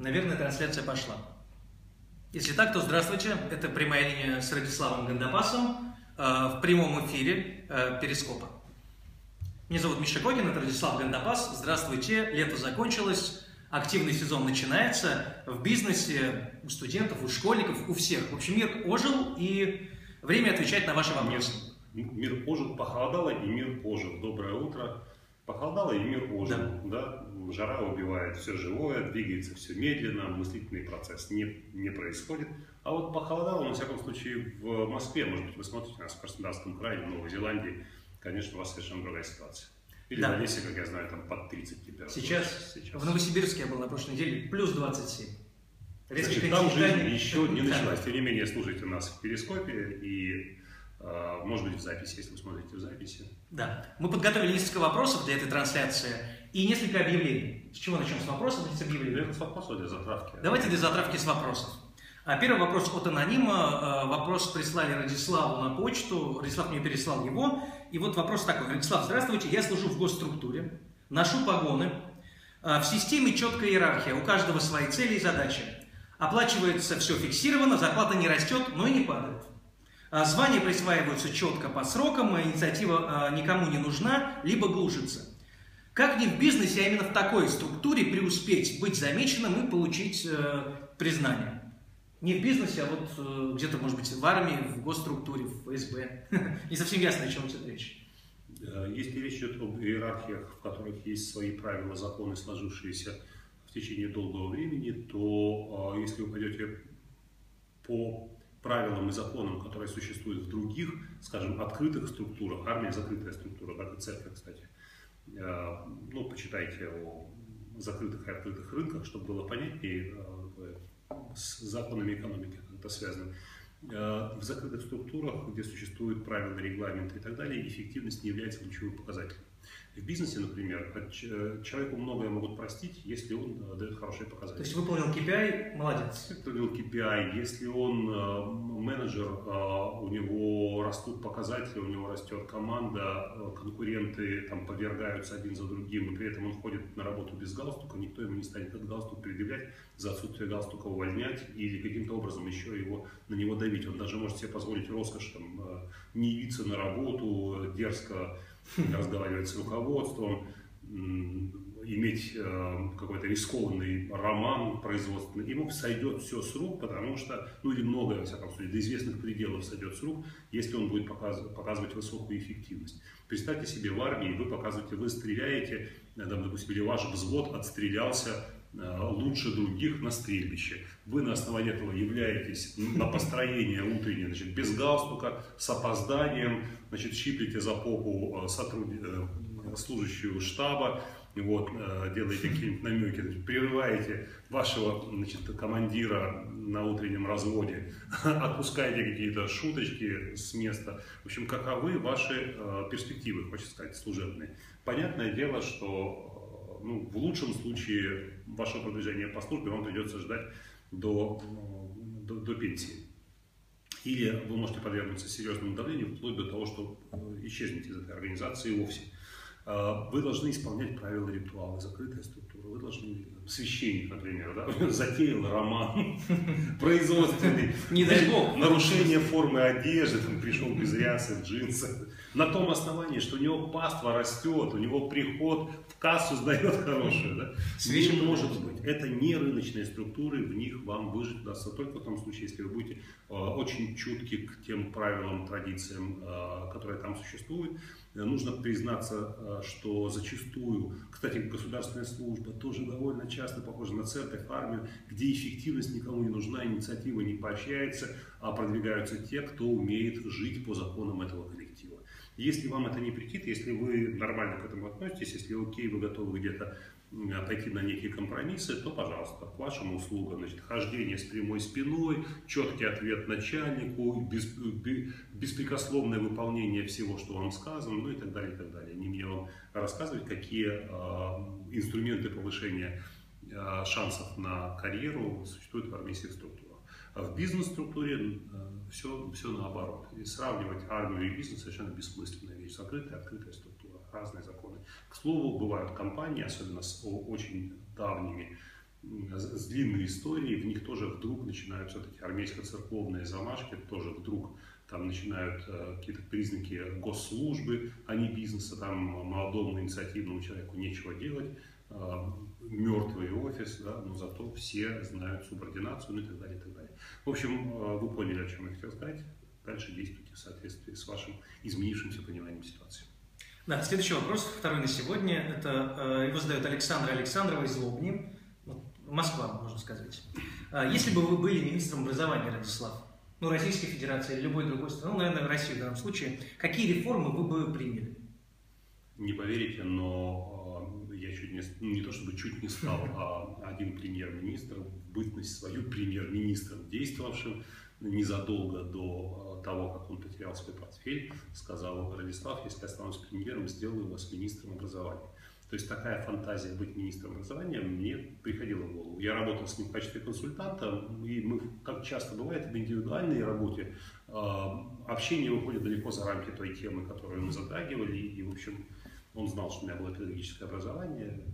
Наверное, трансляция пошла. Если так, то здравствуйте. Это прямая линия с Радиславом Гандапасом э, в прямом эфире э, Перископа. Меня зовут Миша Когин, это Радислав Гандапас. Здравствуйте. Лето закончилось, активный сезон начинается. В бизнесе, у студентов, у школьников, у всех. В общем, мир ожил и время отвечать на ваши вопросы. Мир, мир ожил, похолодало и мир ожил. Доброе утро. Похолодало и мир ожил. Да. да? Жара убивает все живое, двигается все медленно, мыслительный процесс не, не происходит. А вот похолодало, на всяком случае, в Москве, может быть, вы смотрите нас в Краснодарском крае, в Новой Зеландии, конечно, у вас совершенно другая ситуация. Или да. в Одессе, как я знаю, там под 30 температура. Сейчас, Сейчас. в Новосибирске я был на прошлой неделе, плюс 27. Значит, там жизнь еще не началась. Тем не менее, слушайте нас в перископе и а, может быть, в записи, если вы смотрите в записи. Да. Мы подготовили несколько вопросов для этой трансляции и несколько объявлений. С чего начнем? С вопросов или с объявлений? С вопросов для затравки. Давайте для затравки с вопросов. А первый вопрос от анонима. А, вопрос прислали Радиславу на почту. Радислав мне переслал его. И вот вопрос такой. Радислав, здравствуйте. Я служу в госструктуре, ношу погоны. А, в системе четкая иерархия. У каждого свои цели и задачи. Оплачивается все фиксированно, зарплата не растет, но и не падает. Звания присваиваются четко по срокам, инициатива никому не нужна, либо глушится. Как не в бизнесе, а именно в такой структуре преуспеть, быть замеченным и получить э, признание? Не в бизнесе, а вот э, где-то, может быть, в армии, в госструктуре, в ФСБ. Не совсем ясно, о чем идет речь. Если речь идет об иерархиях, в которых есть свои правила, законы, сложившиеся в течение долгого времени, то если вы пойдете по правилам и законам, которые существуют в других, скажем, открытых структурах, армия закрытая структура, как и церковь, кстати. Э, ну, почитайте о закрытых и открытых рынках, чтобы было понятнее, э, с законами экономики это связано. Э, в закрытых структурах, где существуют правила, регламенты и так далее, эффективность не является ключевым показателем. В бизнесе, например, э, человеку многое могут простить, если он э, дает хорошие показатели. То есть выполнил KPI, молодец. Выполнил KPI, если он э, менеджер, у него растут показатели, у него растет команда, конкуренты там повергаются один за другим, и при этом он ходит на работу без галстука, никто ему не станет этот галстук предъявлять, за отсутствие галстука увольнять или каким-то образом еще его, на него давить. Он даже может себе позволить роскошь там, не явиться на работу, дерзко разговаривать с руководством, иметь э, какой-то рискованный роман производственный, ему сойдет все с рук, потому что, ну или многое, во всяком случае, до известных пределов сойдет с рук, если он будет показывать, показывать высокую эффективность. Представьте себе, в армии вы показываете, вы стреляете, э, допустим, или ваш взвод отстрелялся лучше других на стрельбище. Вы на основании этого являетесь на построение утреннее, значит, без галстука, с опозданием, значит, щиплете за попу сотруд... служащую штаба, вот, э, делаете какие-нибудь намеки, значит, прерываете вашего значит, командира на утреннем разводе, отпускаете какие-то шуточки с места. В общем, каковы ваши э, перспективы, хочется сказать, служебные. Понятное дело, что э, ну, в лучшем случае ваше продвижение по службе вам придется ждать до, до, до пенсии. Или вы можете подвергнуться серьезному давлению, вплоть до того, что исчезнете из этой организации вовсе. А, вы должны исполнять правила ритуала, закрытая структура. Вы должны, священник, например, да, затеял роман производственный. Не дай бог. Нарушение формы одежды, там, пришел без рясы, в джинсах. На том основании, что у него паства растет, у него приход в кассу сдает хорошую. Да? Не может быть. Это не рыночные структуры, в них вам выжить удастся только в том случае, если вы будете э, очень чутки к тем правилам, традициям, э, которые там существуют Э, нужно признаться, э, что зачастую, кстати, государственная служба тоже довольно часто похожа на церковь, армию, где эффективность никому не нужна, инициатива не поощряется, а продвигаются те, кто умеет жить по законам этого коллектива. Если вам это не прикид, если вы нормально к этому относитесь, если окей, вы готовы где-то пойти на некие компромиссы, то, пожалуйста, к вашим услугам. Значит, хождение с прямой спиной, четкий ответ начальнику, без, беспрекословное выполнение всего, что вам сказано, ну и так далее, и так далее. Не мне вам рассказывать, какие э, инструменты повышения э, шансов на карьеру существуют в армейских структурах. А в бизнес-структуре э, все, все наоборот. И сравнивать армию и бизнес совершенно бессмысленная вещь. Закрытая, открытая структура, разные законы. К слову, бывают компании, особенно с очень давними с длинной историей, в них тоже вдруг начинаются вот эти армейско-церковные замашки, тоже вдруг там начинают э, какие-то признаки госслужбы, а не бизнеса, там молодому инициативному человеку нечего делать, мертвый офис, да, но зато все знают субординацию ну и так далее, и так далее. В общем, э, вы поняли, о чем я хотел сказать. Дальше действуйте в соответствии с вашим изменившимся пониманием ситуации. Да, следующий вопрос, второй на сегодня, это э, его задает Александр Александрова из Лобни, Москва, можно сказать. Э, если бы вы были министром образования, Радислав, ну, Российской Федерации или любой другой страны, ну, наверное, России в данном случае, какие реформы вы бы приняли? Не поверите, но э, я чуть не, ну, не то чтобы чуть не стал, а один премьер-министр, бытность свою премьер-министром действовавшим, незадолго до э, того, как он потерял свой портфель, сказал Радислав, если останусь премьером, сделаю вас министром образования. То есть такая фантазия быть министром образования мне приходила в голову. Я работал с ним в качестве консультанта, и мы, как часто бывает в индивидуальной работе, э, общение выходит далеко за рамки той темы, которую мы затрагивали, и, в общем, он знал, что у меня было педагогическое образование,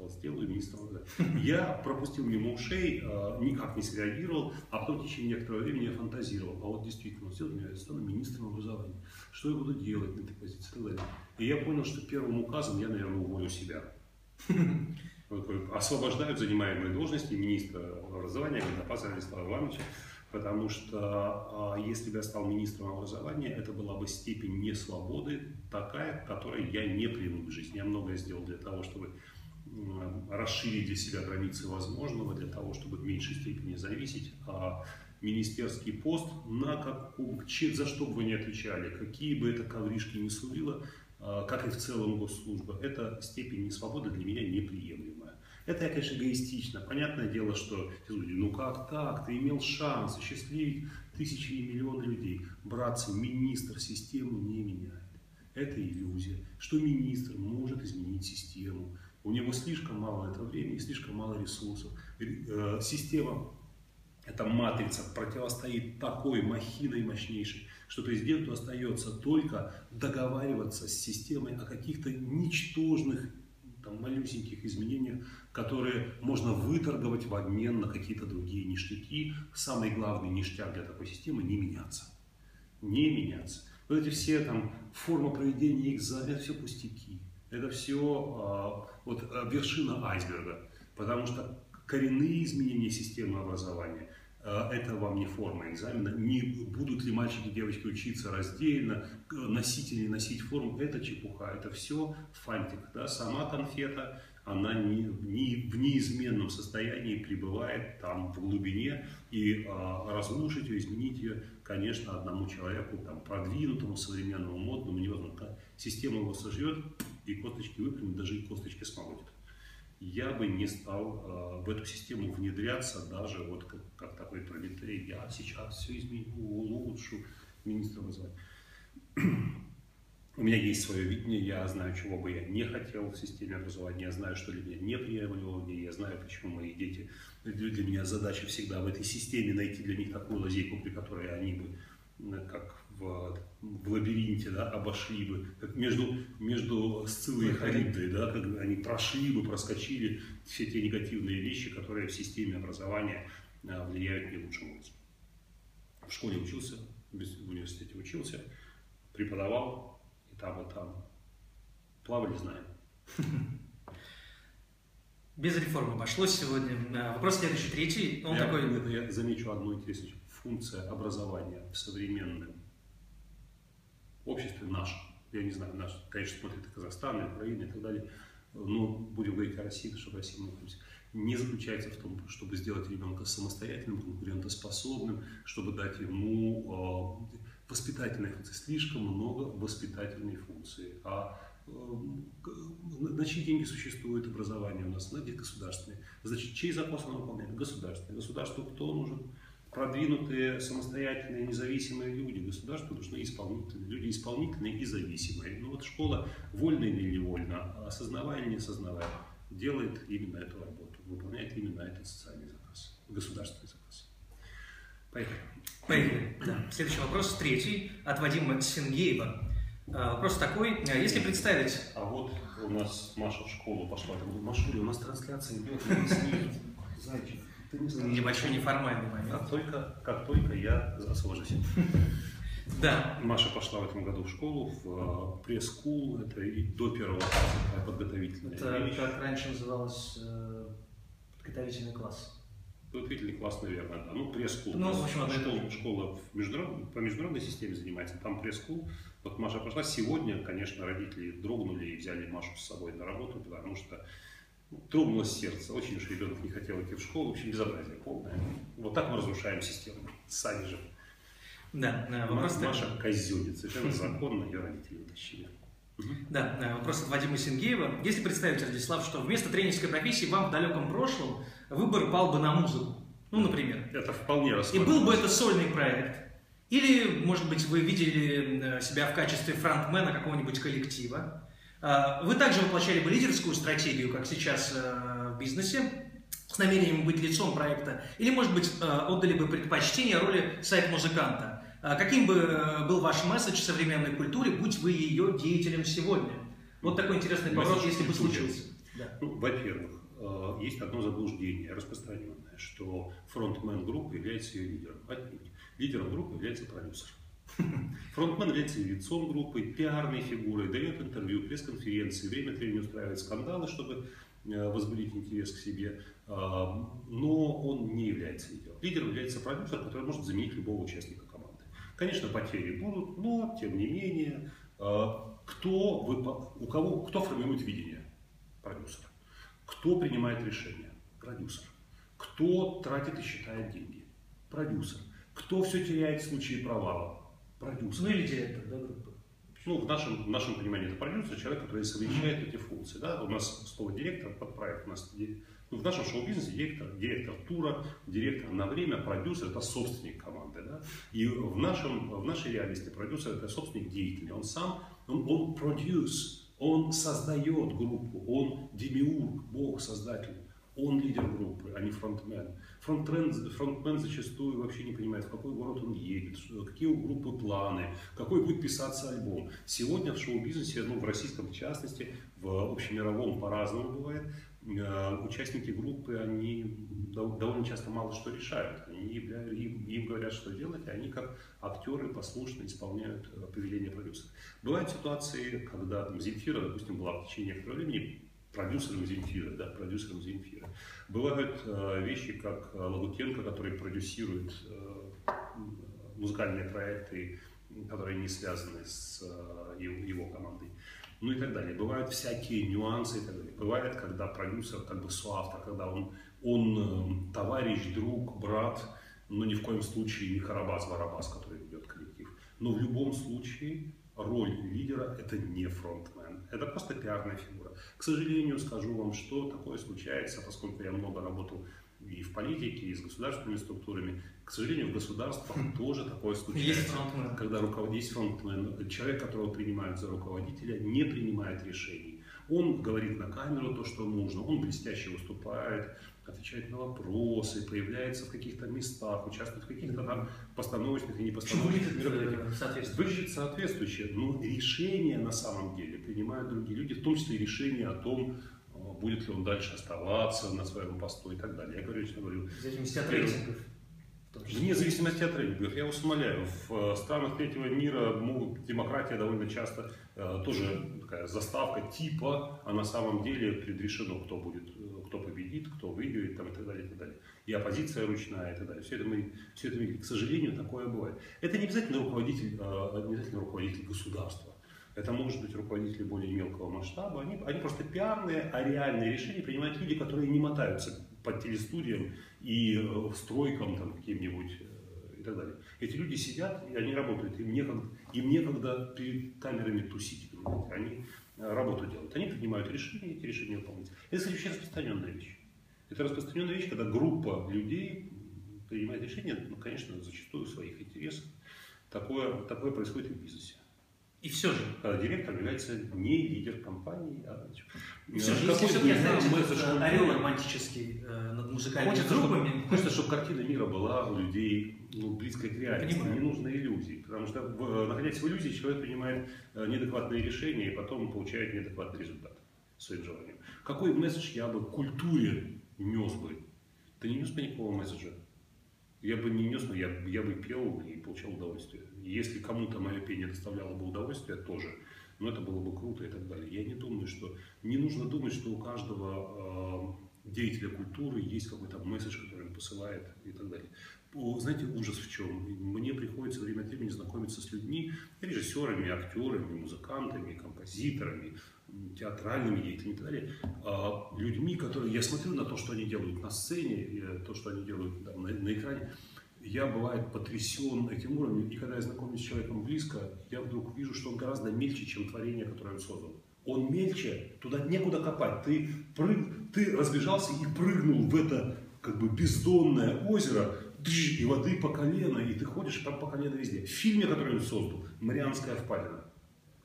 сказал, сделаю министром образования. Я пропустил мимо ушей, э, никак не среагировал, а потом в течение некоторого времени я фантазировал. А вот действительно, сделал меня, я стану министром образования. Что я буду делать на этой позиции и так далее. И я понял, что первым указом я, наверное, уволю себя. Освобождают занимаемые должности министра образования Гандапаса Владислава Ивановича, потому что а, если бы я стал министром образования, это была бы степень несвободы такая, к которой я не привык в жизни. Я многое сделал для того, чтобы расширить для себя границы возможного, для того, чтобы в меньшей степени зависеть. А министерский пост, на каком, за что бы вы не отвечали, какие бы это ковришки не сулило, а, как и в целом госслужба, эта степень несвободы для меня неприемлемая. Это конечно, эгоистично. Понятное дело, что люди, ну как так, ты имел шанс осчастливить тысячи и миллионы людей. Братцы, министр систему не меняет. Это иллюзия, что министр может изменить систему. У него слишком мало этого времени, слишком мало ресурсов. Э, система, эта матрица противостоит такой махиной мощнейшей, что президенту остается только договариваться с системой о каких-то ничтожных, там, малюсеньких изменениях, которые можно выторговать в обмен на какие-то другие ништяки. Самый главный ништяк для такой системы – не меняться. Не меняться. Вот эти все там формы проведения экзамена, все пустяки. Это все а, вот а, вершина айсберга. Потому что коренные изменения системы образования – это вам не форма экзамена, не будут ли мальчики и девочки учиться раздельно, носить или не носить форму, это чепуха, это все фантик. Да? Сама конфета, она не, не, в неизменном состоянии пребывает там в глубине, и а, разрушить ее, изменить ее, конечно, одному человеку, там, продвинутому, современному, модному, невозможно. Система его сожрет, и косточки выпрямит, даже и косточки смолотит я бы не стал э, в эту систему внедряться даже вот как, как такой пролетарий. Я сейчас все изменю, улучшу министра образования. У меня есть свое видение, я знаю, чего бы я не хотел в системе образования, я знаю, что для меня неприемлемо, я знаю, почему мои дети, для меня задача всегда в этой системе найти для них такую лазейку, при которой они бы, как в, в лабиринте, да, обошли бы, как между, между Сциллой и Харибдой, да, как они прошли бы, проскочили все те негативные вещи, которые в системе образования а, влияют не лучшим образом. В школе учился, в университете учился, преподавал, и там, и там. Плавали, знаем. Без реформы обошлось сегодня. А, вопрос следующий, третий. Он я, такой... я замечу одну интересную функция образования в современном обществе наш, я не знаю, наш, конечно, смотрит и Казахстан, и Украина и так далее, но будем говорить о России, чтобы Россия находилась, не заключается в том, чтобы сделать ребенка самостоятельным, конкурентоспособным, чтобы дать ему э, воспитательные функции. Слишком много воспитательной функции. А э, на чьи деньги существует образование у нас? На государственные. Значит, чей закон оно выполняет? Государственный. Государству кто нужен? Продвинутые, самостоятельные, независимые люди. Государство нужны исполнительные, люди исполнительные и зависимые. Ну вот школа, вольно или невольно, осознавая или не осознавая, делает именно эту работу, выполняет именно этот социальный заказ, государственный заказ. Поехали. Поехали. Да. Следующий вопрос, третий, от Вадима Сингеева. А, вопрос такой, а если представить... А вот у нас Маша в школу пошла, я говорю, Машуля, у нас трансляция идет, Зайчик, не скажешь. Небольшой неформальный момент. Как только, как только я освобожусь. Да. Маша пошла в этом году в школу, в пресс-скул, это и до первого класса такая подготовительная Это вещь. как раньше называлось э, подготовительный класс. Подготовительный класс, наверное, да. Ну, пресс-скул. Ну, в общем, школа, школа в международ- по международной системе занимается, там пресс-скул. Вот Маша пошла. Сегодня, конечно, родители дрогнули и взяли Машу с собой на работу, потому что ну, трогнулось сердце. Очень уж ребенок не хотел идти в школу. В общем, безобразие полное. Вот так мы разрушаем систему. Сами же. Да, вопрос такой. Маша козёнит. Совершенно законно ее родители утащили. Да, э, вопрос от Вадима Сингеева. Если представить, Радислав, что вместо тренерской профессии вам в далеком прошлом выбор пал бы на музыку, ну, например, Это вполне и рассматривается. был бы это сольный проект, или, может быть, вы видели э, себя в качестве фронтмена какого-нибудь коллектива, вы также воплощали бы лидерскую стратегию, как сейчас э, в бизнесе, с намерением быть лицом проекта, или, может быть, э, отдали бы предпочтение роли сайт-музыканта. А Каким бы э, был ваш месседж современной культуре, будь вы ее деятелем сегодня? Вот такой интересный поворот, Месседж если бы случился. Да. Ну, во-первых, есть одно заблуждение распространенное, что фронтмен группы является ее лидером. Отнюдь. Лидером группы является продюсер. Фронтмен является лицом группы, пиарной фигурой, дает интервью, пресс-конференции, время от времени устраивает скандалы, чтобы э, возбудить интерес к себе, э, но он не является лидером. Лидером является продюсер, который может заменить любого участника команды. Конечно, потери будут, но тем не менее, э, кто, выпо- у кого, кто формирует видение? Продюсер. Кто принимает решения? Продюсер. Кто тратит и считает деньги? Продюсер. Кто все теряет в случае провала? Продюсер. Ну или директор да, группы. Ну, в нашем, в нашем понимании это продюсер, человек, который совмещает эти функции. Да? У нас слово директор под проект. У нас, ну, в нашем шоу-бизнесе директор, директор тура, директор на время, продюсер – это собственник команды. Да? И в, нашем, в нашей реальности продюсер – это собственник деятельный. Он сам, он, он produce, он создает группу, он демиург, бог, создатель. Он лидер группы, а не фронтмен. Фронтмен, фронтмен зачастую вообще не понимает, в какой город он едет, какие у группы планы, какой будет писаться альбом. Сегодня в шоу-бизнесе, ну, в российском в частности, в общемировом по-разному бывает, э, участники группы, они дов- довольно часто мало что решают. Они им, говорят, что делать, а они как актеры послушно исполняют э, повеление продюсера. Бывают ситуации, когда там, Земфира, допустим, была в течение некоторого времени продюсером Земфира, да, продюсером Земфира. Бывают э, вещи, как э, Лагутенко, который продюсирует э, музыкальные проекты, которые не связаны с э, его, его командой. Ну и так далее. Бывают всякие нюансы и так далее. Бывает, когда продюсер как бы соавтор, когда он, он э, товарищ, друг, брат, но ни в коем случае не Карабас-Барабас, который ведет коллектив. Но в любом случае роль лидера – это не фронтмен, это просто пиарная фигура. К сожалению, скажу вам, что такое случается, поскольку я много работал и в политике, и с государственными структурами. К сожалению, в государствах тоже такое Есть случается. фронтмен. Когда руковод... есть фронтмен, человек, которого принимают за руководителя, не принимает решений. Он говорит на камеру то, что нужно, он блестяще выступает, отвечает на вопросы, появляется в каких-то местах, участвует в каких-то там постановочных и непостановочных выглядит мероприятиях. э, соответственно? Выглядит соответствующе, но решения на самом деле принимают другие люди, в том числе и решения о том, э, будет ли он дальше оставаться на своем посту и так далее. Я говорю, что говорю, В зависимости от рейтингов. Вне зависимости от рейтингов, я вас умоляю, в э, странах третьего мира ну, демократия довольно часто э, тоже такая заставка типа, а на самом деле предрешено, кто будет, э, кто выиграет там, и так далее, и так далее. И оппозиция ручная и так далее. Все это мы, все это. К сожалению, такое бывает. Это не обязательно руководитель, э, не обязательно руководитель государства. Это может быть руководители более мелкого масштаба. Они, они просто пиарные, а реальные решения принимают люди, которые не мотаются по телестудиям и э, стройкам там каким-нибудь э, и так далее. Эти люди сидят, и они работают. Им некогда, им некогда перед камерами тусить. Они работу делают. Они принимают решения, эти решения выполняются. Это, кстати, очень распространенная вещь. Это распространенная вещь, когда группа людей принимает решения, ну, конечно, зачастую своих интересах. Такое, такое происходит и в бизнесе. И все же, Когда директор является не лидер компании, а и все же, Какой если все-таки месседж э, орел романтический э, над музыкальными Хочется, чтобы, группами, хочется, чтобы картина мира была у людей ну, близкой к реальности. Понимаю. Не нужны иллюзии. Потому что, в- находясь в иллюзии, человек принимает э, неадекватные решения и потом получает неадекватный результат своим желанием. Какой месседж я бы культуре нес бы? Ты не нес бы никакого месседжа. Я бы не нес, но я, я бы пел и получал удовольствие. Если кому-то мое пение доставляло бы удовольствие, тоже. Но это было бы круто и так далее. Я не думаю, что... Не нужно думать, что у каждого э, деятеля культуры есть какой-то месседж, который он посылает и так далее. Знаете, ужас в чем? Мне приходится время от времени знакомиться с людьми, режиссерами, актерами, музыкантами, композиторами, театральными деятелями и так далее, а, людьми, которые, я смотрю на то, что они делают на сцене, то, что они делают там, на, на экране, я бывает потрясен этим уровнем, и когда я знакомлюсь с человеком близко, я вдруг вижу, что он гораздо мельче, чем творение, которое он создал. Он мельче, туда некуда копать. Ты, прыг, ты разбежался и прыгнул в это как бы бездонное озеро, и воды по колено, и ты ходишь там по колено везде. В фильме, который он создал, «Марианская впадина»,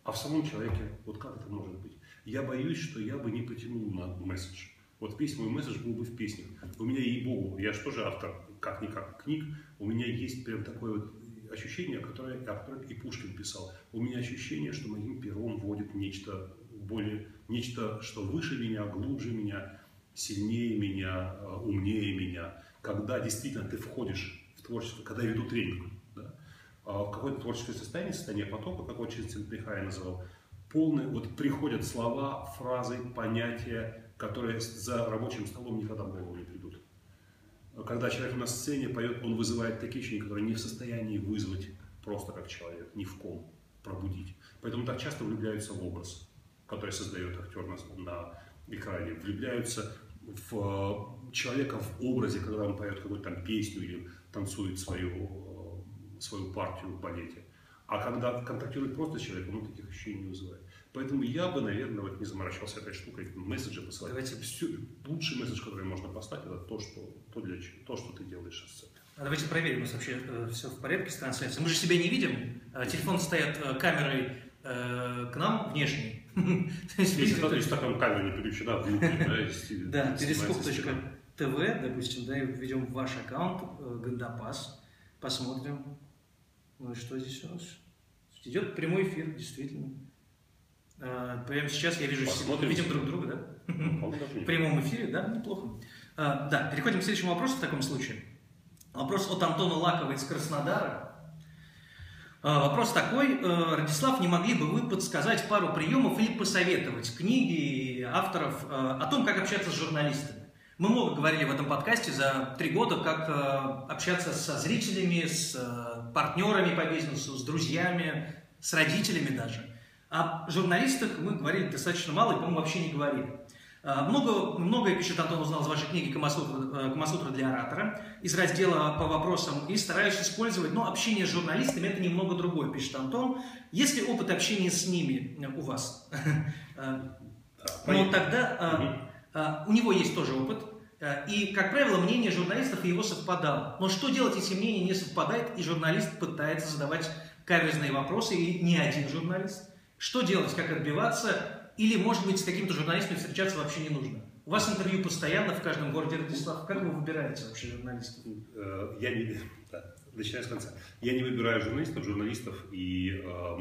а в самом человеке, вот как это может быть? Я боюсь, что я бы не потянул на месседж. Вот весь мой месседж был бы в песнях. У меня, ей-богу, я же тоже автор, как-никак, книг, у меня есть прям такое вот ощущение, которое, о котором и Пушкин писал. У меня ощущение, что моим пером вводит нечто более, нечто, что выше меня, глубже меня, сильнее меня, э, умнее меня. Когда действительно ты входишь в творчество, когда я веду тренинг, а, в какое-то творческое состояние, состояние потока, как очень Центнихай называл, полный, вот приходят слова, фразы, понятия, которые за рабочим столом никогда в голову не придут. Когда человек на сцене поет, он вызывает такие ощущения, которые не в состоянии вызвать просто как человек, ни в ком пробудить. Поэтому так часто влюбляются в образ, который создает актер на, на экране, влюбляются в э, человека в образе, когда он поет какую-то там песню или танцует свою свою партию в балете. А когда контактирует просто с он таких ощущений не вызывает. Поэтому я бы, наверное, вот не заморачивался этой штукой, месседжи посылать. Давайте все, лучший месседж, который можно поставить, это то, что, то, для, то, что ты делаешь на сцене. А давайте проверим, у нас вообще э, все в порядке с трансляцией. Мы же себя не видим, а телефон стоят э, камерой э, к нам внешней. То, если такая камера не переключена внутрь, да, Да, перископ.тв, допустим, да, и введем ваш аккаунт, э, Гандапас, посмотрим, ну и что здесь у нас? Идет прямой эфир, действительно. А, прямо сейчас я вижу, Посмотрим. видим друг друга, да? В прямом эфире, да, неплохо. А, да, переходим к следующему вопросу в таком случае. Вопрос от Антона Лакова из Краснодара. А, вопрос такой. Э, Радислав, не могли бы вы подсказать пару приемов или посоветовать книги авторов э, о том, как общаться с журналистами? Мы много говорили в этом подкасте за три года, как э, общаться со зрителями, с э, партнерами по бизнесу, с друзьями, с родителями даже. О журналистах мы говорили достаточно мало и, по-моему, вообще не говорили. Э, много, многое пишет Антон узнал из вашей книги «Камасутра, Камасутра для оратора» из раздела по вопросам и стараюсь использовать, но общение с журналистами это немного другое, пишет Антон. Есть ли опыт общения с ними у вас? Ну, тогда у него есть тоже опыт, э, и, как правило, мнение журналистов и его совпадало. Но что делать, если мнение не совпадает, и журналист пытается задавать каверзные вопросы, и не один журналист? Что делать, как отбиваться? Или, может быть, с каким-то журналистом встречаться вообще не нужно? У вас интервью постоянно в каждом городе Радислав. Как вы выбираете вообще журналистов? Э, я не... Да, начиная с конца. Я не выбираю журналистов, журналистов и э,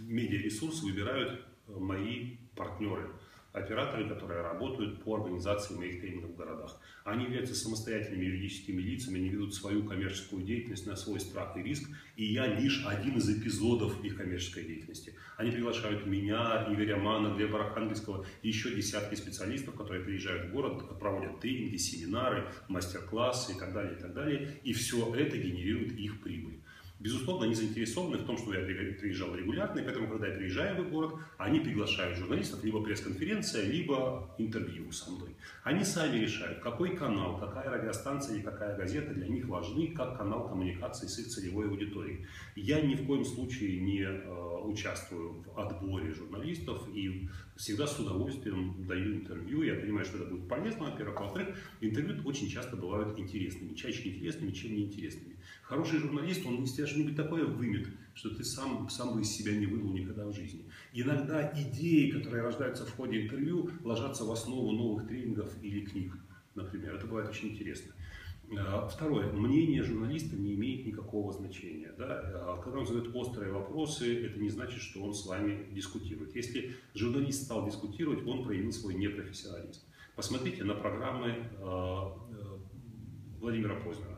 медиаресурсы выбирают мои партнеры операторы, которые работают по организации моих тренингов в городах. Они являются самостоятельными юридическими лицами, они ведут свою коммерческую деятельность на свой страх и риск, и я лишь один из эпизодов их коммерческой деятельности. Они приглашают меня, Игоря Романа, Глеба Архангельского и еще десятки специалистов, которые приезжают в город, проводят тренинги, семинары, мастер-классы и так далее, и так далее. И все это генерирует их прибыль. Безусловно, они заинтересованы в том, что я приезжал регулярно, и поэтому, когда я приезжаю в город, они приглашают журналистов, либо пресс-конференция, либо интервью со мной. Они сами решают, какой канал, какая радиостанция или какая газета для них важны, как канал коммуникации с их целевой аудиторией. Я ни в коем случае не э, участвую в отборе журналистов и всегда с удовольствием даю интервью. Я понимаю, что это будет полезно, во-первых. Во-вторых, интервью очень часто бывают интересными, чаще интересными, чем неинтересными. Хороший журналист, он из тебя что-нибудь такое вымет, что ты сам, сам бы из себя не вынул никогда в жизни. Иногда идеи, которые рождаются в ходе интервью, ложатся в основу новых тренингов или книг, например. Это бывает очень интересно. А, второе. Мнение журналиста не имеет никакого значения. Да? А когда он задает острые вопросы, это не значит, что он с вами дискутирует. Если журналист стал дискутировать, он проявил свой непрофессионализм. Посмотрите на программы а, Владимира Познера.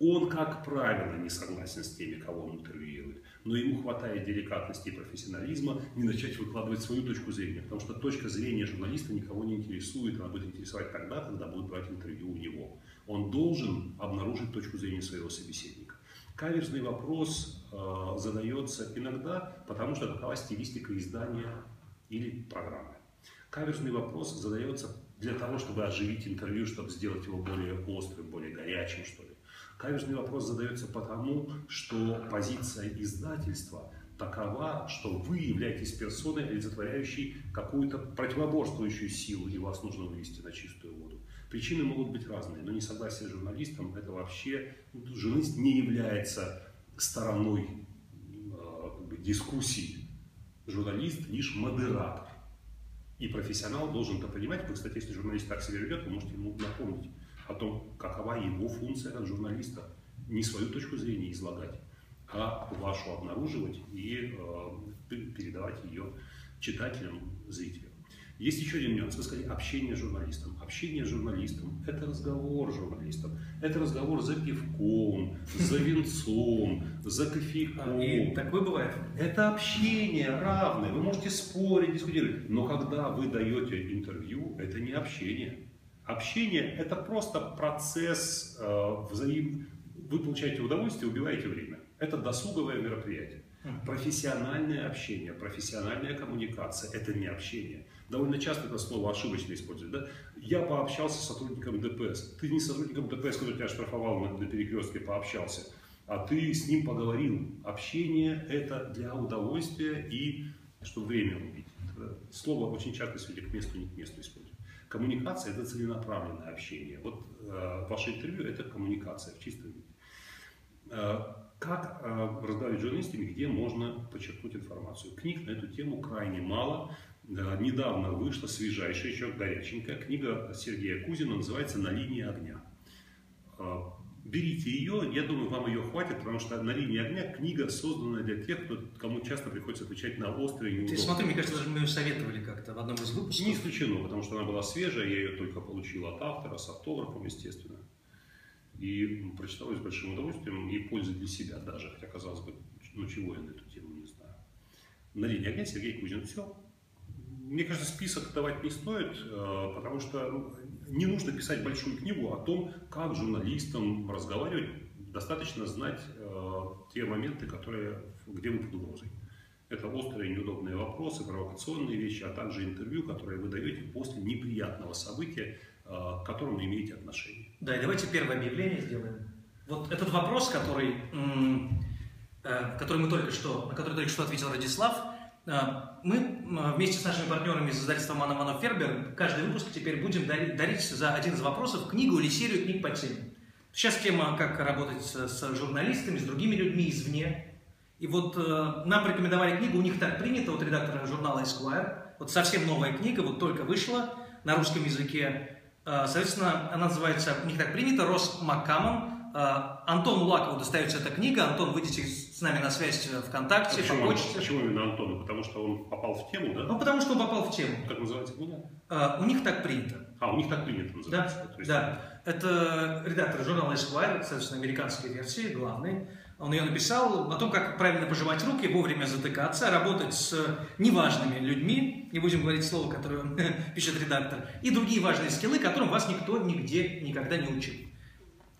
Он, как правило, не согласен с теми, кого он интервьюирует, но ему хватает деликатности и профессионализма не начать выкладывать свою точку зрения, потому что точка зрения журналиста никого не интересует, она будет интересовать тогда, когда будет брать интервью у него. Он должен обнаружить точку зрения своего собеседника. Каверзный вопрос э, задается иногда, потому что такова стилистика издания или программы. Каверзный вопрос задается для того, чтобы оживить интервью, чтобы сделать его более острым, более горячим, что ли. Каверзный вопрос задается потому, что позиция издательства такова, что вы являетесь персоной, олицетворяющей какую-то противоборствующую силу, и вас нужно вывести на чистую воду. Причины могут быть разные, но несогласие с журналистом – это вообще… Журналист не является стороной э, как дискуссии. Журналист лишь модератор. И профессионал должен это понимать. Вы, кстати, если журналист так себя ведет, вы можете ему напомнить о том, какова его функция как журналиста. Не свою точку зрения излагать, а вашу обнаруживать и э, передавать ее читателям, зрителям. Есть еще один нюанс. Вы сказали общение с журналистом. Общение с журналистом – это разговор с журналистом. Это разговор за пивком, за венцом, за кофейком. И такое бывает. Это общение равное. Вы можете спорить, дискутировать. Но когда вы даете интервью, это не общение. Общение – это просто процесс э, взаим... Вы получаете удовольствие, убиваете время. Это досуговое мероприятие. Профессиональное общение, профессиональная коммуникация – это не общение. Довольно часто это слово ошибочно используют. Да? Я пообщался с сотрудником ДПС. Ты не с сотрудником ДПС, который тебя штрафовал на, на перекрестке, пообщался, а ты с ним поговорил. Общение – это для удовольствия и чтобы время убить. Слово очень часто сегодня к месту, не к месту используют. Коммуникация – это целенаправленное общение. Вот э, ваше интервью – это коммуникация в чистом виде. Э, как э, разговаривать с журналистами, где можно подчеркнуть информацию? Книг на эту тему крайне мало. Э, недавно вышла свежайшая, еще горяченькая книга Сергея Кузина, называется «На линии огня». Э, берите ее, я думаю, вам ее хватит, потому что на линии огня книга создана для тех, кто, кому часто приходится отвечать на острые неудобные. Ты смотри, мне кажется, даже мы ее советовали как-то в одном из выпусков. Не исключено, потому что она была свежая, я ее только получил от автора, с автографом, естественно. И прочитал ее с большим удовольствием, и пользы для себя даже, хотя, казалось бы, ну чего я на эту тему не знаю. На линии огня Сергей Кузин. Все. Мне кажется, список давать не стоит, э, потому что ну, не нужно писать большую книгу о том, как журналистам разговаривать. Достаточно знать э, те моменты, которые, где вы под угрозой. Это острые неудобные вопросы, провокационные вещи, а также интервью, которые вы даете после неприятного события, э, к которому имеете отношение. Да, и давайте первое объявление сделаем. Вот этот вопрос, который, э, который мы только что, на который только что ответил Радислав, э, мы вместе с нашими партнерами из издательства Мана Мана Фербер каждый выпуск теперь будем дарить, за один из вопросов книгу или серию книг по теме. Сейчас тема, как работать с, журналистами, с другими людьми извне. И вот э, нам порекомендовали книгу, у них так принято, вот редактора журнала Esquire. Вот совсем новая книга, вот только вышла на русском языке. Э, соответственно, она называется, у них так принято, Рос Маккамон Антону Лакову достается эта книга. Антон, выйдите с нами на связь ВКонтакте, почему, по почте. Почему именно Антону? Потому что он попал в тему, да? Ну, потому что он попал в тему. Как называется книга? А, у них так принято. А, у них так принято называется. Да, есть... да. Это редактор журнала Esquire, соответственно, американской версии, главный. Он ее написал о том, как правильно пожимать руки, вовремя затыкаться, работать с неважными людьми, не будем говорить слово, которое пишет редактор, и другие важные скиллы, которым вас никто нигде никогда не учил.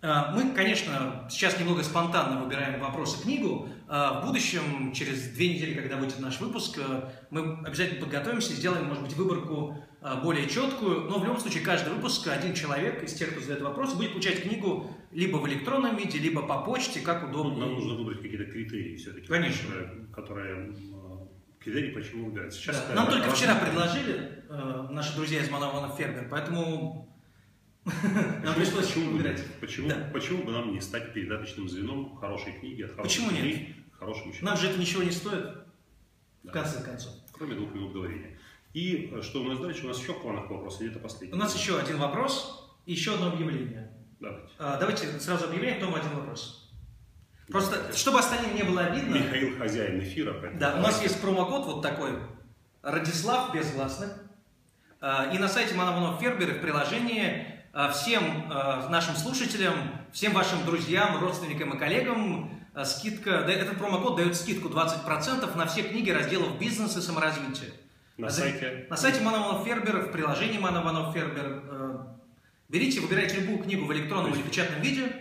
А, мы, конечно, сейчас немного спонтанно выбираем вопросы книгу. А, в будущем, через две недели, когда выйдет наш выпуск, э, мы обязательно подготовимся и сделаем, может быть, выборку более четкую. Но в любом случае, каждый выпуск один человек из тех, кто задает вопросы, будет получать книгу либо в электронном виде, либо по почте, как удобно. Нам нужно выбрать какие-то критерии все-таки. Конечно. Которые, критерии почему выбирать. Сейчас да. Нам только вчера предложили э, наши друзья из Манавана Фермер, поэтому нам пришлось почему выбирать. Почему, да. почему бы нам не стать передаточным звеном хорошей книги от хороших почему нет? хорошим Нам же это ничего не стоит, да. в конце концов. Кроме двух минут говорения. И э, что у нас дальше? У нас еще в планах вопрос, или это последний? У нас еще один вопрос и еще одно объявление. Давайте. А, давайте сразу объявление, потом один вопрос. Просто, Давайте. чтобы остальным не было обидно... Михаил хозяин эфира. Да, у нас есть промокод вот такой. Радислав без гласных. А, и на сайте Манаванов Фербер в приложении всем нашим слушателям, всем вашим друзьям, родственникам и коллегам скидка, этот промокод дает скидку 20% на все книги разделов бизнес и саморазвития. На сайте? На сайте Манованов Фербер, в приложении Манованов Фербер. Берите, выбирайте любую книгу в электронном или печатном виде,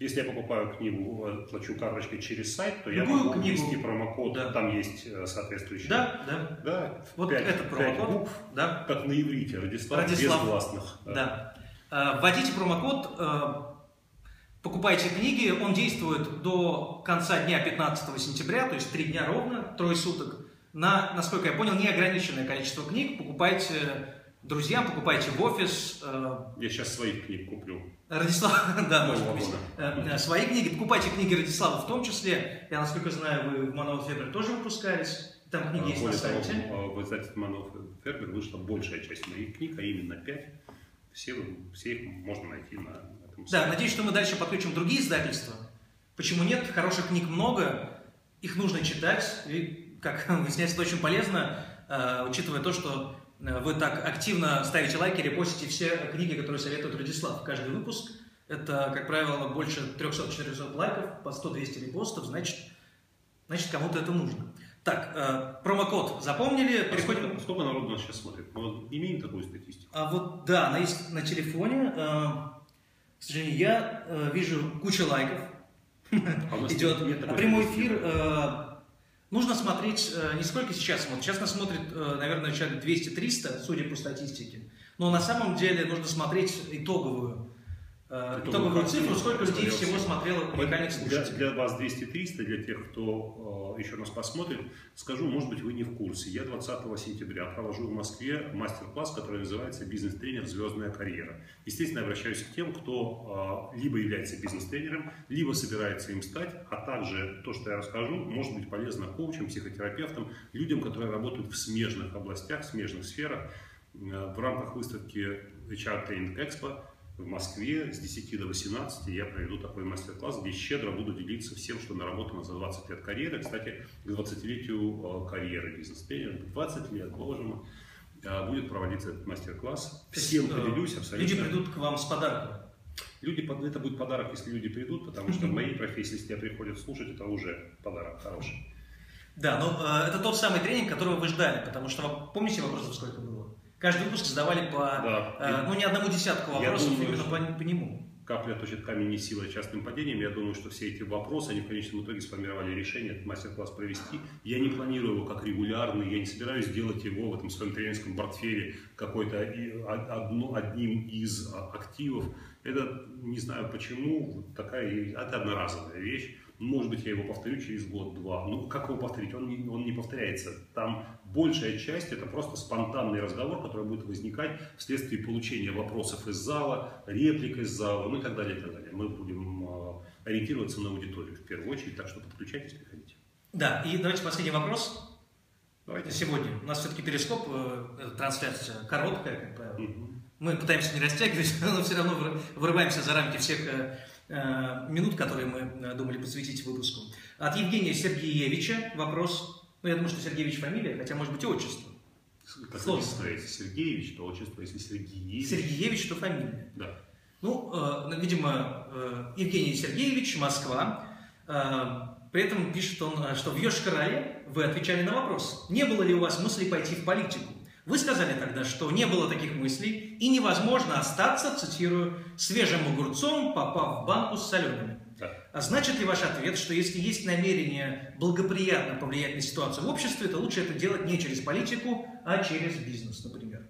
если я покупаю книгу, э, плачу карточкой через сайт, то я Любую могу книгу. ввести промокод, Да. там есть э, соответствующий. Да, да. Да, Вот пять- этот пять промокод. букв, Да. как на иврите, Радислав, Радислав. без гласных. Да. Э, Вводите промокод, э, покупайте книги, он действует до конца дня 15 сентября, то есть три дня ровно, трое суток. На, насколько я понял, неограниченное количество книг. Покупайте друзьям, покупайте в офис. э, Я сейчас своих книг куплю. Радислав, да, э, э, свои книги, покупайте книги Радислава в том числе. Я, насколько знаю, вы в Манол Фебер тоже выпускались. Там книги А, есть на Более того, сайте. а, в издательстве Манов Фербер вышла большая часть моих книг, а именно пять. Все, все их можно найти на этом Да, сайте. надеюсь, что мы дальше подключим другие издательства. Почему нет? Хороших книг много, их нужно читать. И, как выясняется, это очень полезно, э, учитывая то, что э, вы так активно ставите лайки, репостите все книги, которые советует Радислав. Каждый выпуск это, как правило, больше 300-400 лайков, по 100-200 репостов, значит, значит кому-то это нужно. Так, э, промокод запомнили, А переходим... сколько, сколько народу нас сейчас смотрит? Мы имеем такую статистику? А вот да, есть на телефоне. э, К сожалению, я э, вижу кучу лайков. А Идет. А прямой эфир э, нужно смотреть э, не сколько сейчас смотрит. Сейчас нас смотрит, э, наверное, человек 200-300, судя по статистике. Но на самом деле нужно смотреть итоговую, Итоговую итоговую картину, цифру, сколько людей всего все. смотрело уникальных Для, слушателей. для вас 200-300, для тех, кто э, еще нас посмотрит, скажу, может быть, вы не в курсе. Я 20 сентября провожу в Москве мастер-класс, который называется «Бизнес-тренер. Звездная карьера». Естественно, обращаюсь к тем, кто э, либо является бизнес-тренером, либо собирается им стать, а также то, что я расскажу, может быть полезно коучам, психотерапевтам, людям, которые работают в смежных областях, смежных сферах. Э, В рамках выставки HR Training Expo в Москве с 10 до 18 я проведу такой мастер-класс, где щедро буду делиться всем, что наработано за 20 лет карьеры. Кстати, к 20-летию э, карьеры бизнес-тренера, 20 лет, боже мой, э, будет проводиться этот мастер-класс. Всем есть, э, поделюсь абсолютно. Люди придут к вам с подарком. Люди, это будет подарок, если люди придут, потому что в моей профессии, если тебя приходят слушать, это уже подарок хороший. Да, но э, это тот самый тренинг, которого вы ждали, потому что помните вопросов сколько было? Каждый выпуск задавали по, Да. э, ну, не одному десятку вопросов думаю, именно по, по нему. Капля точит камень не сила частным падением. Я думаю, что все эти вопросы, они в конечном итоге сформировали решение этот мастер-класс провести. Я не планирую его как регулярный, я не собираюсь делать его в этом своем тренерском портфеле какой-то и- одно- одним из а, активов. Это, не знаю почему, такая, и- это одноразовая вещь. Может быть, я его повторю через год-два. Ну, как его повторить? Он не, он не повторяется. Там большая часть – это просто спонтанный разговор, который будет возникать вследствие получения вопросов из зала, реплик из зала, ну и так далее, и так далее. Мы будем э, ориентироваться на аудиторию в первую очередь, так что подключайтесь, приходите. Да, и давайте последний вопрос. Давайте. Сегодня у нас все-таки перископ, э, э, трансляция короткая, как правило. Мгм. Мы пытаемся не растягивать, но все равно выр- вырываемся за рамки всех минут, которые мы думали посвятить выпуску. От Евгения Сергеевича вопрос. Ну, я думаю, что Сергеевич фамилия, хотя, может быть, и отчество. Как Сложно. если Сергеевич, то отчество, если Сергеевич. Сергеевич, то фамилия. Да. Ну, э, видимо, э, Евгений Сергеевич, Москва. Э, при этом пишет он, э, что в Йошкар-Оле вы отвечали на вопрос, не было ли у вас мысли пойти в политику. Вы сказали тогда, что не было таких мыслей и невозможно остаться, цитирую, свежим огурцом, попав в банку с солеными. А значит ли ваш ответ, что если есть намерение благоприятно повлиять на ситуацию в обществе, то лучше это делать не через политику, а через бизнес, например?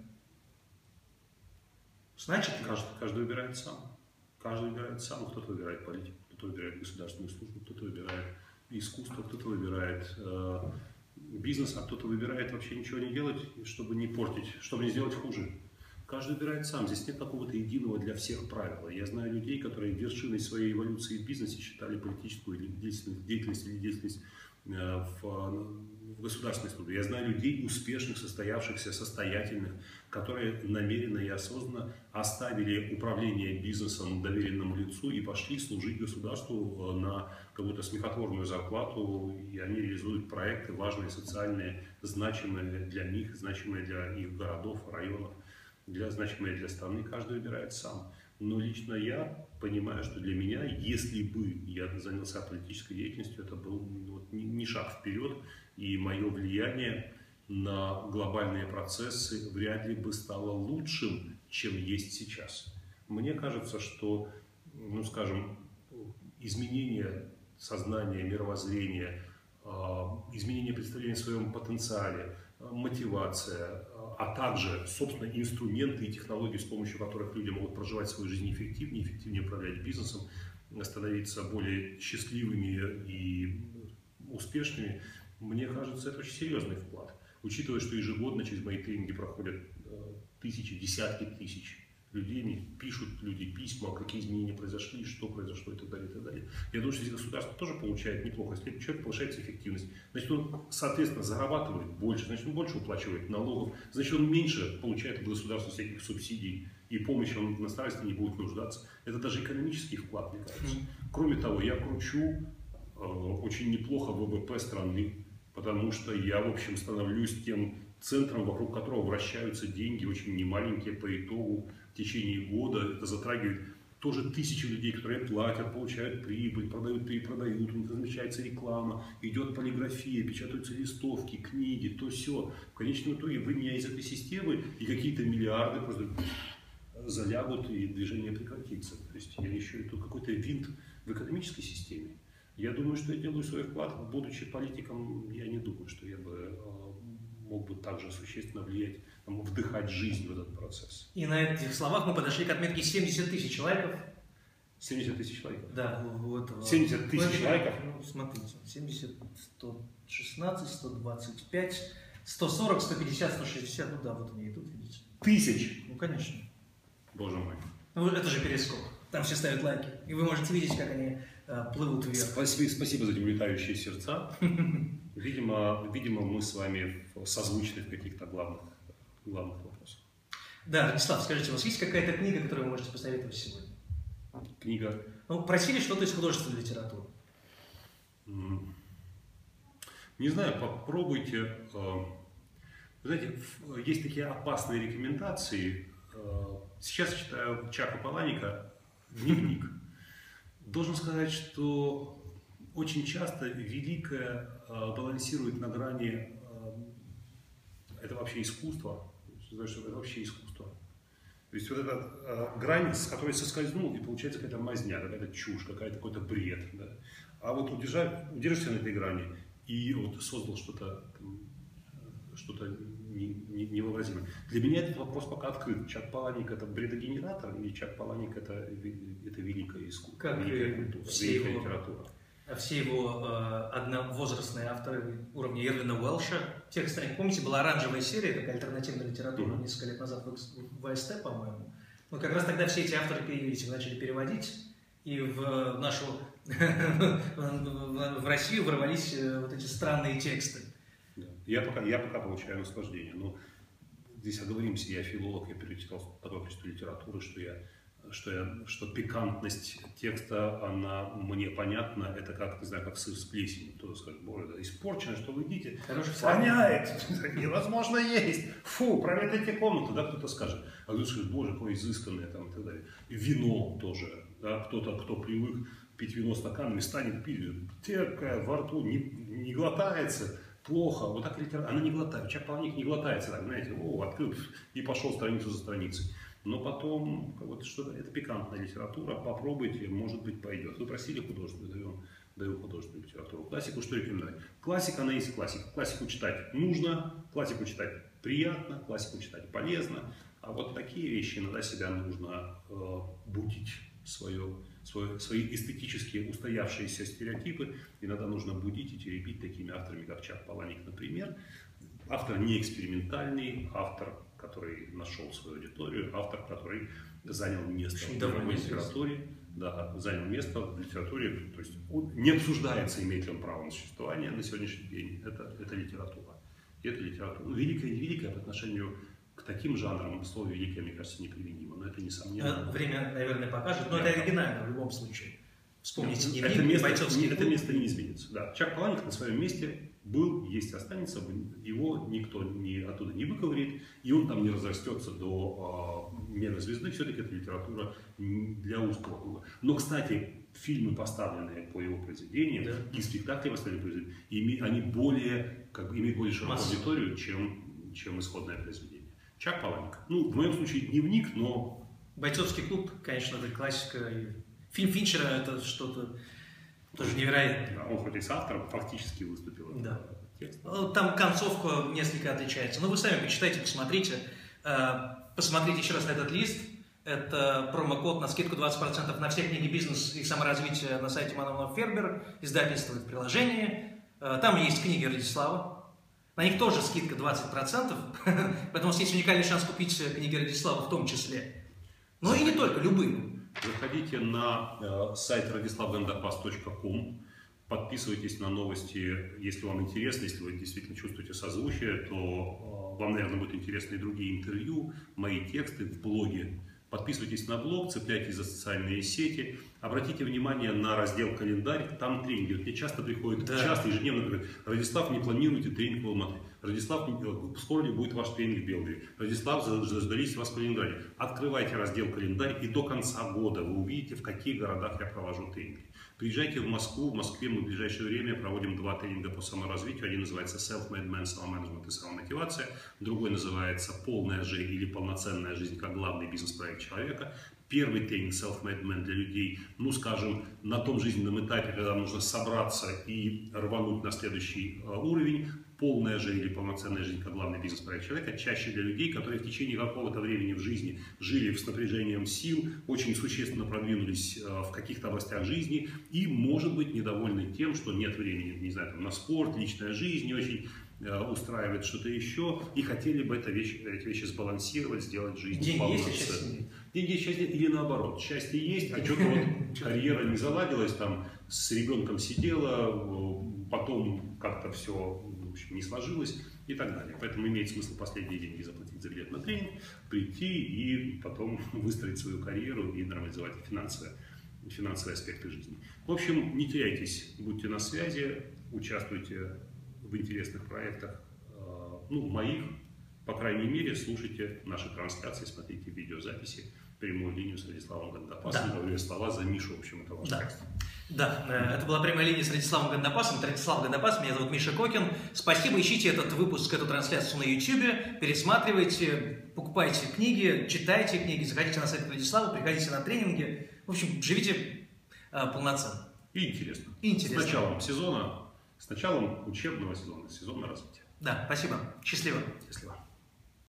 Значит ли? Каждый, каждый выбирает сам. Каждый выбирает сам. Кто-то выбирает политику, кто-то выбирает государственную службу, кто-то выбирает искусство, кто-то выбирает э, бизнес, а кто-то выбирает вообще ничего не делать, чтобы не портить, чтобы не сделать хуже. Каждый выбирает сам. Здесь нет какого-то единого для всех правила. Я знаю людей, которые вершиной своей эволюции в бизнесе считали политическую деятельность, деятельность или деятельность э, в, в государственной службе. Я знаю людей успешных, состоявшихся, состоятельных, которые намеренно и осознанно оставили управление бизнесом доверенному лицу и пошли служить государству э, на какую-то смехотворную зарплату, и они реализуют проекты важные, социальные, значимые для них, значимые для их городов, районов. Для значимое для страны каждый выбирает сам. Но лично я понимаю, что для меня, если бы я занялся политической деятельностью, это был вот, не шаг вперед, и мое влияние на глобальные процессы вряд ли бы стало лучшим, чем есть сейчас. Мне кажется, что, ну скажем, изменение сознания, мировоззрения, а, изменение представления о своем потенциале, мотивация, а также, собственно, инструменты и технологии, с помощью которых люди могут проживать свою жизнь эффективнее, эффективнее управлять бизнесом, становиться более счастливыми и успешными, мне кажется, это очень серьезный вклад. Учитывая, что ежегодно через мои тренинги проходят э, тысячи, десятки тысяч людей, мне пишут люди письма, какие изменения произошли, что произошло и так далее, и так далее. Я думаю, что здесь государство тоже получает неплохо. Если человек повышается эффективность, значит, он, соответственно, зарабатывает больше, значит, он больше уплачивает налогов, значит, он меньше получает от государства всяких субсидий и помощи, он на старости не будет нуждаться. Это даже экономический вклад, мне кажется. Кроме того, я кручу э, очень неплохо ВВП страны, потому что я, в общем, становлюсь тем центром, вокруг которого вращаются деньги, очень немаленькие по итогу течение года. Это затрагивает тоже тысячи людей, которые платят, получают прибыль, продают, перепродают, у них размещается реклама, идет полиграфия, печатаются листовки, книги, то все. В конечном итоге вы меня из этой системы и какие-то миллиарды просто залягут и движение прекратится. То есть я еще это какой-то винт в экономической системе. Я думаю, что я делаю свой вклад. Будучи политиком, я не думаю, что я бы э, мог бы также существенно влиять вдыхать жизнь в этот процесс. И на этих словах мы подошли к отметке 70 тысяч лайков. 70 тысяч лайков? Да, вот. 70 тысяч лайков? Ну, смотрите, 70, 116, 125, 140, 150, 160, ну да, вот они идут, видите. Тысяч? Ну, конечно. Боже мой. Ну, это же перископ. Там все ставят лайки. И вы можете видеть, как они э, плывут вверх. Спасибо, спасибо за эти улетающие сердца. Видимо, видимо, мы с вами созвучны в каких-то главных главных вопросов. Да, Радислав, скажите, у вас есть какая-то книга, которую вы можете посоветовать сегодня? Книга? Ну, просили что-то из художественной литературы. Не знаю, попробуйте. Э, вы знаете, есть такие опасные рекомендации. Э, сейчас читаю Чака Паланика «Дневник». Должен сказать, что очень часто великое э, балансирует на грани это вообще искусство, что это вообще искусство. То есть вот эта э, грань, с которой соскользнул, и получается какая-то мазня, какая-то чушь, какая-то какой-то бред. Да? А вот удержать, удержишься на этой грани и вот создал что-то что-то невообразимое. Для меня этот вопрос пока открыт. Чак Паланик это бредогенератор или Чак Паланик это, это великое искусство, как великая культура, великая литература все его э, одновозрастные авторы уровня Ирвина Уэлша. Тексты, помните, была оранжевая серия, такая альтернативная литература несколько лет назад в, в АСТ, по-моему. Ну, как раз тогда все эти авторы появились, начали переводить, и в нашу, в Россию ворвались э, вот эти странные тексты. Я пока, я пока получаю наслаждение. Но здесь оговоримся, я филолог, я перечитал такое количество литературы, что я что, я, что пикантность текста, она мне понятна, это как, не знаю, как сыр с плесенью. Кто-то скажет, боже, это испорчено, что вы едите, воняет, невозможно есть, фу, проветрите комнату, да, кто-то скажет. А кто-то скажет, боже, какое изысканное там и так далее. Вино тоже, да, кто-то, кто привык пить вино стаканами, станет пить, терпкое, во рту, не, не глотается, плохо, вот так литература, она не глотает, человек половник не глотается, так, знаете, о, открыл и пошел страницу за страницей. Но потом, вот что это пикантная литература, попробуйте, может быть, пойдет. Вы просили художественную, даем, даю художественную литературу. Классику что рекомендовать? Классика, она есть классика. Классику читать нужно, классику читать приятно, классику читать полезно. А вот такие вещи иногда себя нужно э, будить, свое, свое, свои эстетические устоявшиеся стереотипы. Иногда нужно будить и теребить такими авторами, как Чак Паланик, например. Автор не экспериментальный, автор который нашел свою аудиторию, автор, который занял место в мировой литературе, да, занял место в литературе, то есть не обсуждается, имеет ли он право на существование на сегодняшний день, это, это литература. И это литература. Ну, великая и великая по отношению к таким жанрам слово великое, мне кажется, неприменимо, но это несомненно. Э, время, наверное, покажет, но да. это оригинально в любом случае. Вспомните дневник, это место, бойцовский это место не изменится. Да. Чак Паланик на своем месте был, есть, останется, его никто не, оттуда не выковырит, и он там не разрастется до э, мера звезды, все-таки это литература для узкого круга. Но, кстати, фильмы, поставленные по его произведениям, да. и спектакли, поставленные по произведениям, они более, как бы, имеют более широкую Масса. аудиторию, чем, чем исходное произведение. Чак Паланик. Ну, в моем случае дневник, но... Бойцовский клуб, конечно, это классика. Фильм Финчера это что-то тоже невероятное. Да, он хоть и с автором фактически выступил. Да. Ну, там концовка несколько отличается. Но ну, вы сами почитайте, посмотрите. Э, посмотрите еще раз на этот лист. Это промокод на скидку 20% на все книги бизнес и саморазвитие на сайте Мановнов Фербер, издательство в приложении. Э, там есть книги Радислава. На них тоже скидка 20%, поэтому у вас есть уникальный шанс купить книги Радислава в том числе. Но и не только, любые. Заходите на э, сайт radislavgandapас.com, подписывайтесь на новости, если вам интересно, если вы действительно чувствуете созвучие, то э, вам, наверное, будут интересны и другие интервью, мои тексты в блоге Подписывайтесь на блог, цепляйтесь за социальные сети. Обратите внимание на раздел «Календарь», там тренинги. Мне часто приходят, да. часто, ежедневно говорят, Радислав, не планируйте тренинг в Алматы. Радислав, э, скоро ли будет ваш тренинг в Белгороде? Радислав, заждались вас в календаре. Открывайте раздел «Календарь» и до конца года вы увидите, в каких городах я провожу тренинги. Приезжайте в Москву. В Москве мы в ближайшее время проводим два тренинга по саморазвитию. Один называется Self-Made Man, самоменеджмент и самомотивация. Другой называется Полная жизнь или полноценная жизнь как главный бизнес-проект человека. Первый тренинг Self-Made Man для людей, ну, скажем, на том жизненном этапе, когда нужно собраться и рвануть на следующий э, уровень полная жизнь или полноценная жизнь как главный бизнес-проект человека чаще для людей, которые в течение какого-то времени в жизни жили с напряжением сил, очень существенно продвинулись э, в каких-то областях жизни и, может быть, недовольны тем, что нет времени, не знаю, там, на спорт, личная жизнь не очень э, устраивает что-то еще, и хотели бы это вещь, эти вещи сбалансировать, сделать жизнь Деньги полноценной. Деньги счастье или наоборот, счастье есть, а что-то вот карьера не заладилась, там с ребенком сидела, потом как-то все общем, не сложилось и так далее. Поэтому имеет смысл последние деньги заплатить за билет на тренинг, прийти и потом выстроить свою карьеру и нормализовать финансовые, финансовые аспекты жизни. В общем, не теряйтесь, будьте на связи, участвуйте в интересных проектах, э, ну, моих, по крайней мере, слушайте наши трансляции, смотрите видеозаписи, прямую линию с Владиславом Гандапасом, да. говорю слова за Мишу, в общем, это ваш да. Да, э, это была прямая линия с Радиславом Гандапасом. Радислав Гандапас, меня зовут Миша Кокин. Спасибо, ищите этот выпуск, эту трансляцию на YouTube, пересматривайте, покупайте книги, читайте книги, заходите на сайт Радислава, приходите на тренинги. В общем, живите э, полноценно. И интересно. И интересно. С началом сезона, с началом учебного сезона, сезонного развития. Да, спасибо. Счастливо. Счастливо.